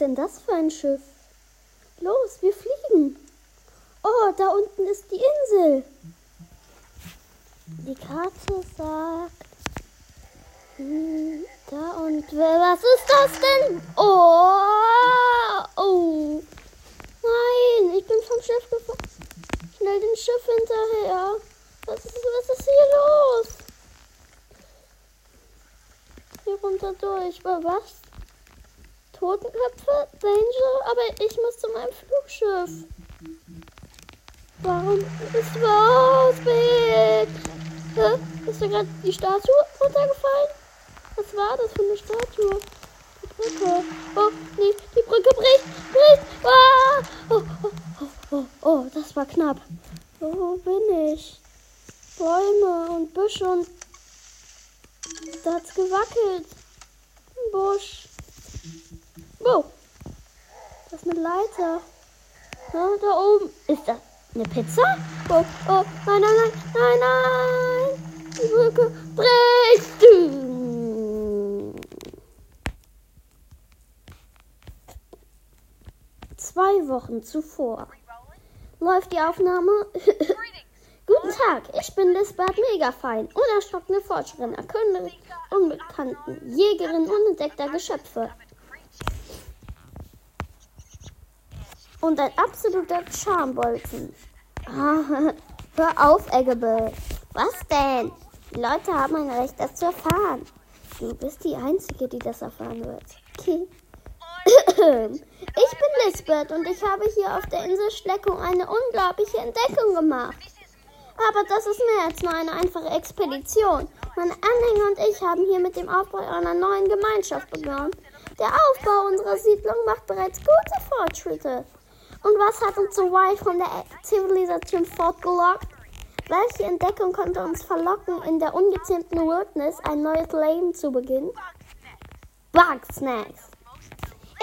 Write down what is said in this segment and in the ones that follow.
denn das für ein Schiff? Los, wir fliegen. Oh, da unten ist die Insel. Die Karte sagt. hm, Da und was ist das denn? Oh, oh. Nein, ich bin vom Schiff gefallen. Schnell dem Schiff hinterher. Was ist, was ist hier los? Hier runter durch. Was? Totenköpfe? Danger? Aber ich muss zu meinem Flugschiff. Warum ist was weg? Hä? Ist da gerade die Statue runtergefallen? Was war das für eine Statue? Die Brücke. Oh, nee, die Brücke bricht, bricht. Ah! Oh, oh, oh, oh, oh, das war knapp. Wo bin ich? Bäume und Büsche und da hat's gewackelt. Ein Busch. Wow. Das ist eine Leiter. Ja, da oben. Ist das eine Pizza? Oh, oh, nein, nein, nein, nein, nein. Die Brücke bricht. Zwei Wochen zuvor läuft die Aufnahme. Guten Tag, ich bin Lisbeth Megafein, unerschrockene Forscherin, Erkünderin unbekannten, Jägerin unentdeckter Geschöpfe. Und ein absoluter Charmbolzen. Ah, hör auf, Eggebel. Was denn? Die Leute haben ein Recht, das zu erfahren. Du bist die Einzige, die das erfahren wird. Okay. Ich bin Lisbeth und ich habe hier auf der Insel Schleckung eine unglaubliche Entdeckung gemacht. Aber das ist mehr als nur eine einfache Expedition. Meine Anhänger und ich haben hier mit dem Aufbau einer neuen Gemeinschaft begonnen. Der Aufbau unserer Siedlung macht bereits gute Fortschritte. Und was hat uns so weit von der Zivilisation fortgelockt? Welche Entdeckung konnte uns verlocken, in der ungezähmten Wildnis ein neues Leben zu beginnen? Bugsnacks.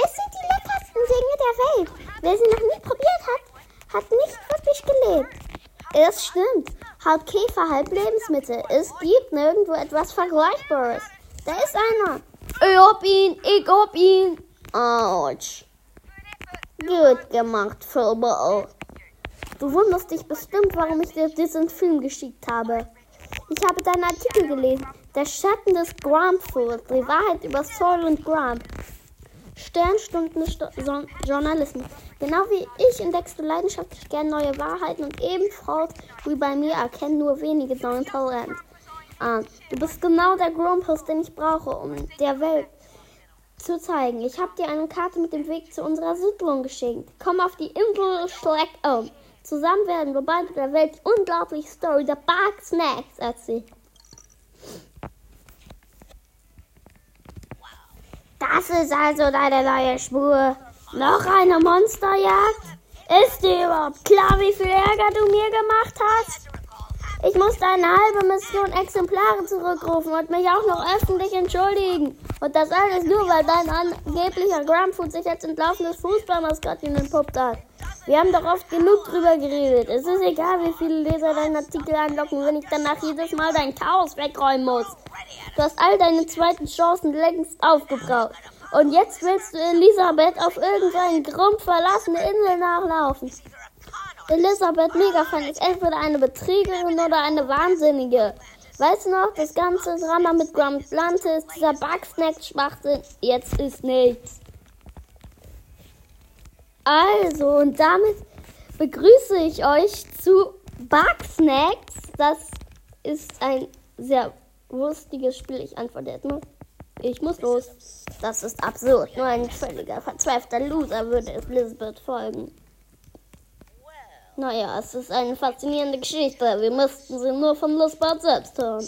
Es sind die leckersten Dinge der Welt. Wer sie noch nie probiert hat, hat nicht wirklich gelebt. Es stimmt. Halb Käfer, halb Lebensmittel. Es gibt nirgendwo etwas Vergleichbares. Da ist einer. Ich hab ihn, ich hab ihn. Autsch. Gut gemacht, Philbo. Du wunderst dich bestimmt, warum ich dir diesen Film geschickt habe. Ich habe deinen Artikel gelesen. Der Schatten des Gramford. Die Wahrheit über Saul und Gram. Sternstunden Sto Journalismus. Genau wie ich entdeckst du leidenschaftlich gern neue Wahrheiten und ebenfalls wie bei mir erkennen nur wenige neuen Talent. Ah, du bist genau der Grumpus, den ich brauche, um der Welt zu zeigen. Ich habe dir eine Karte mit dem Weg zu unserer Siedlung geschenkt. Komm auf die Insel Schleck um. Zusammen werden wir bald der Welt unglaubliche Story der Bug Snacks erzählen. Das ist also deine neue Spur. Noch eine Monsterjagd? Ist dir überhaupt klar, wie viel Ärger du mir gemacht hast? Ich musste eine halbe Mission Exemplare zurückrufen und mich auch noch öffentlich entschuldigen. Und das alles nur, weil dein angeblicher Gramfood sich als entlaufenes Fußballmaskottchen entpuppt hat. Wir haben doch oft genug drüber geredet. Es ist egal, wie viele Leser deinen Artikel anlocken, wenn ich danach jedes Mal dein Chaos wegräumen muss. Du hast all deine zweiten Chancen längst aufgebraucht. Und jetzt willst du Elisabeth auf irgendeinen Grund verlassene Insel nachlaufen. Elisabeth Megafan ist entweder eine Betrügerin oder eine Wahnsinnige. Weißt du noch, das ganze Drama mit Grumps Blantes, dieser Bugsnack-Schwachsinn, jetzt ist nichts. Also, und damit begrüße ich euch zu Bugsnacks. Das ist ein sehr lustiges Spiel. Ich antworte jetzt nur. Ich muss los. Das ist absurd. Nur ein völliger verzweifelter Loser würde Elizabeth folgen. Naja, es ist eine faszinierende Geschichte. Wir müssten sie nur von Lisbeth selbst hören.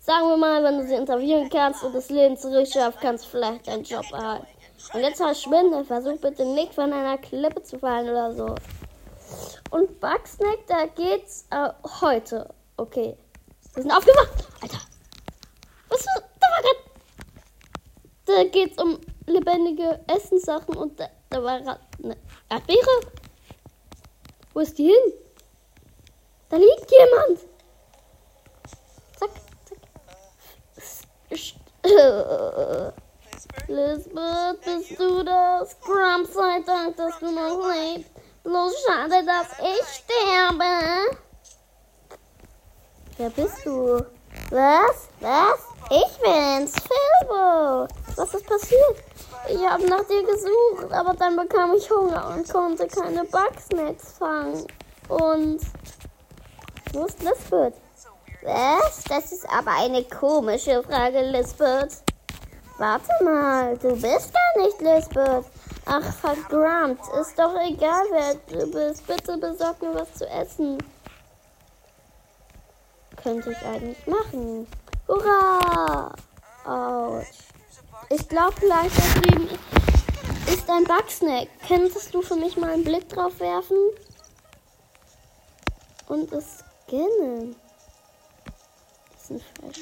Sagen wir mal, wenn du sie interviewen kannst und das Leben zurückschaffst, kannst du vielleicht einen Job erhalten. Und jetzt verschwinde, versuch bitte nicht von einer Klippe zu fallen oder so. Und Bugsnack, da geht's äh, heute. Okay. Wir sind aufgewacht. Alter. Was war, da war grad. Da geht's um lebendige Essenssachen und da, da war grad eine Erdbeere. Wo ist die hin? Da liegt jemand. Zack, zack. Lisbeth, bist du das? Grumps sei Dank, dass du noch lebst. Bloß schade, dass ich sterbe. Wer bist du? Was? Was? Ich bin's, Philbo. Was ist passiert? Ich habe nach dir gesucht, aber dann bekam ich Hunger und konnte keine Bugsnacks fangen. Und wo ist Lisbeth? Was? Das ist aber eine komische Frage, Lisbeth. Warte mal, du bist gar nicht Lisbeth. Ach, verdammt, ist doch egal, wer du bist. Bitte besorg mir was zu essen. Könnte ich eigentlich machen. Hurra! Autsch. Ich glaube vielleicht, Leben ist ein Bugsnack. Könntest du für mich mal einen Blick drauf werfen? Und es scannen. Das ist ein Fleisch.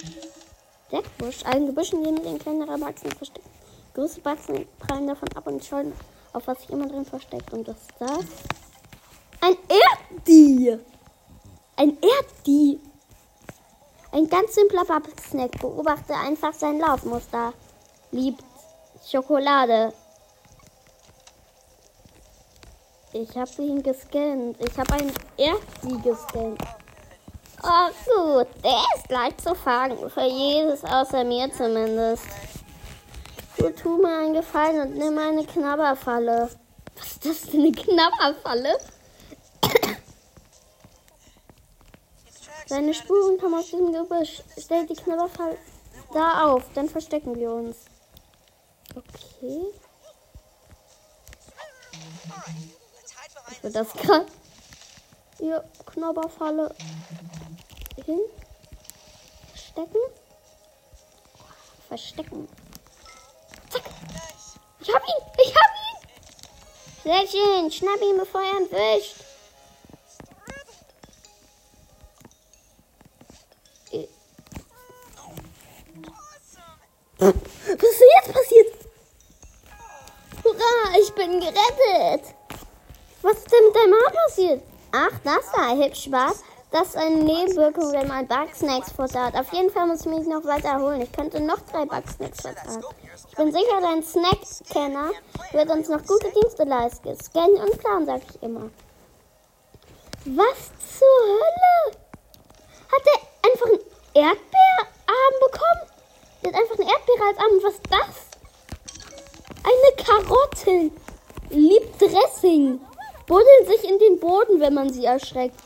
Deckbusch. Ein Gebüsch, in dem sich ein kleinerer Bugsnack versteckt. Größte Bugsnack prallen davon ab und schauen, auf was sich immer drin versteckt. Und das ist das? Ein Erddi! Ein Erddi! Ein ganz simpler Bugsnack. Beobachte einfach sein Laufmuster. Liebt Schokolade. Ich habe ihn gescannt. Ich habe einen Erddi gescannt. Oh gut, der ist leicht zu fangen. Für jedes außer mir zumindest. Du tu mir einen Gefallen und nimm eine Knabberfalle. Was ist das für eine Knabberfalle? Seine Spuren kommen aus dem Gebüsch. Stell die Knabberfalle da auf, dann verstecken wir uns. Okay. Ich will das gerade. Hier, Knabberfalle hin. Verstecken. Verstecken. Zack. Ich hab ihn. Ich hab ihn. Sehr schön. Schnapp ihn, bevor er entwischt. Was ist jetzt passiert? Hurra, ich bin gerettet. Was ist denn mit deinem Haar passiert? Ach, das war hübsch, was? Das ist eine Nebenwirkung, wenn man Bugsnacks futtert. Auf jeden Fall muss ich mich noch weiter erholen. Ich könnte noch drei Bugsnacks vertragen. Ich bin sicher, dein Snack-Scanner wird uns noch gute Dienste leisten. Scannen und planen, sag ich immer. Was zur Hölle? Hat er einfach einen Erdbeerarm bekommen? Der hat einfach einen Erdbeer. Was ist das? Eine Karotte. Liebt Dressing. Buddeln sich in den Boden, wenn man sie erschreckt.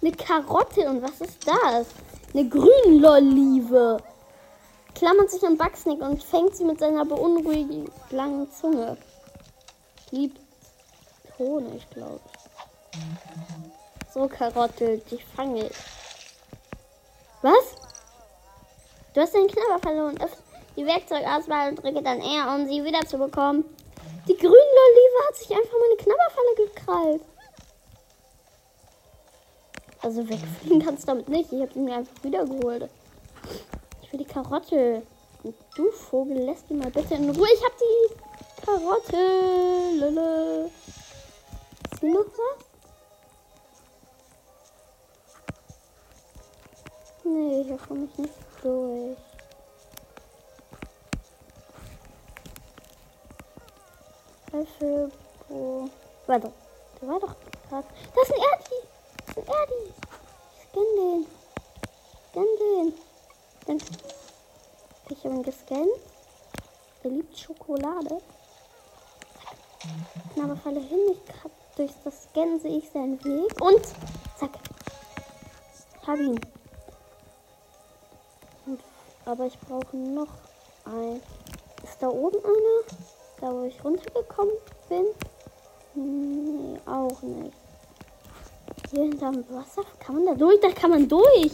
Eine Karotte und was ist das? Eine Grünlolive. Klammert sich am Bugsnack und fängt sie mit seiner beunruhigend langen Zunge. Liebt Honig, glaube ich. So, Karotte, die fange ich. Was? Du hast den Knabber verloren. Öffne die Werkzeugauswahl und drücke dann R, um sie wiederzubekommen. Die Grünlolive hat sich einfach meine Knabberfalle gekrallt. Also wegfliegen kannst du damit nicht. Ich habe sie mir einfach wiedergeholt. Ich will die Karotte. Und du Vogel, lässt die mal bitte in Ruhe. Ich habe die Karotte. Lille. Ist hier noch was? Nee, hier komme ich nicht durch. Hilfe, wo? Warte, der war doch gerade. Das ist ein Erdi! Das ist ein Erdi! Scan den! Scan den! Dann. Ich habe ihn gescannt. Er liebt Schokolade. Knabberfalle hin. Ich hab durch das Scannen sehe ich seinen Weg. Und zack. Ich habe ihn. Und, aber ich brauche noch ein. Ist da oben einer? Da wo ich runtergekommen bin? Nee, auch nicht. Hier hinterm Wasser kann man da durch? Da kann man durch.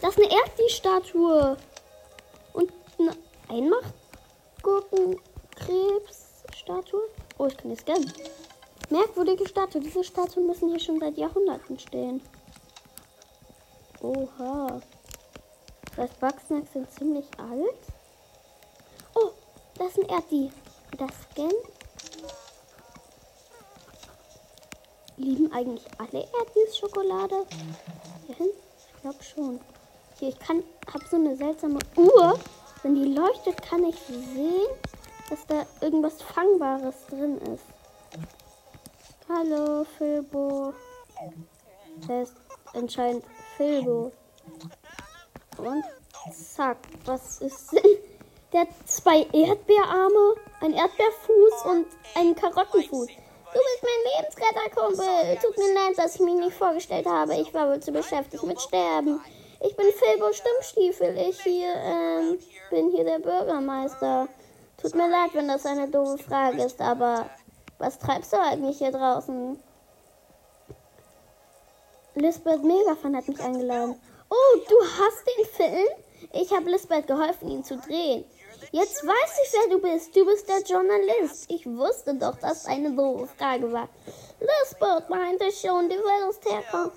Das ist eine Erddi-Statue. Und eine Einmachgurkenkrebs-Statue. Oh, ich kann jetzt scannen. Merkwürdige Statue. Diese Statuen müssen hier schon seit Jahrhunderten stehen. Oha. Das Bugsnacks sind ziemlich alt. Oh, das ist ein Erddi. Das Scan. Lieben eigentlich alle Erdis Schokolade? Hierhin? Ich glaube schon. Hier, ich kann, habe so eine seltsame Uhr. Wenn die leuchtet, kann ich sehen, dass da irgendwas Fangbares drin ist. Hallo, Filbo. Der ist anscheinend Filbo. Und zack, was ist denn? Der hat zwei Erdbeerarme, ein Erdbeerfuß und einen Karottenfuß. Du bist mein Lebensretterkumpel. Tut mir leid, dass ich mich nicht vorgestellt habe. Ich war wohl zu beschäftigt mit Sterben. Ich bin Filbo Stimmstiefel. Ich hier, ähm, bin hier der Bürgermeister. Tut mir leid, wenn das eine doofe Frage ist, aber was treibst du eigentlich hier draußen? Lisbeth Megafan hat mich eingeladen. Oh, du hast den Film? Ich habe Lisbeth geholfen, ihn zu drehen. Jetzt weiß ich, wer du bist. Du bist der Journalist. Ich wusste doch, dass eine doofe Frage war. Lisbeth meinte schon, du würdest herkommen.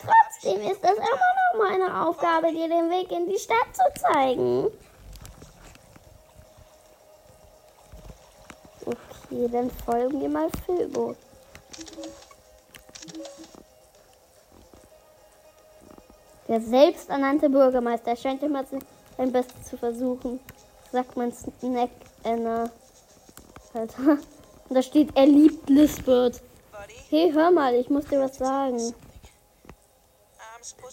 Trotzdem ist es immer noch meine Aufgabe, dir den Weg in die Stadt zu zeigen. Okay, dann folgen wir mal Filbo. Der selbsternannte Bürgermeister scheint immer sein Bestes zu versuchen. Sagt man Snack Anna. Alter. Und da steht, er liebt Lisbeth. Hey, hör mal, ich muss dir was sagen.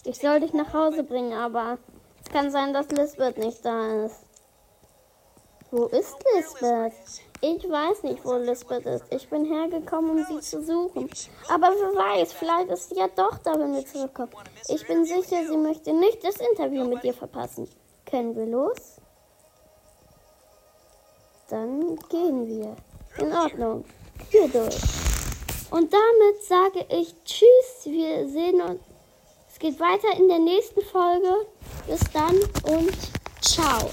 Ich soll dich nach Hause bringen, aber es kann sein, dass Lisbeth nicht da ist. Wo ist Lisbeth? Ich weiß nicht, wo Lisbeth ist. Ich bin hergekommen, um sie zu suchen. Aber wer weiß, vielleicht ist sie ja doch da, wenn wir zurückkommen. Ich bin sicher, sie möchte nicht das Interview mit dir verpassen. Können wir los? Dann gehen wir. In Ordnung. Hier durch. Und damit sage ich Tschüss. Wir sehen uns. Es geht weiter in der nächsten Folge. Bis dann und ciao.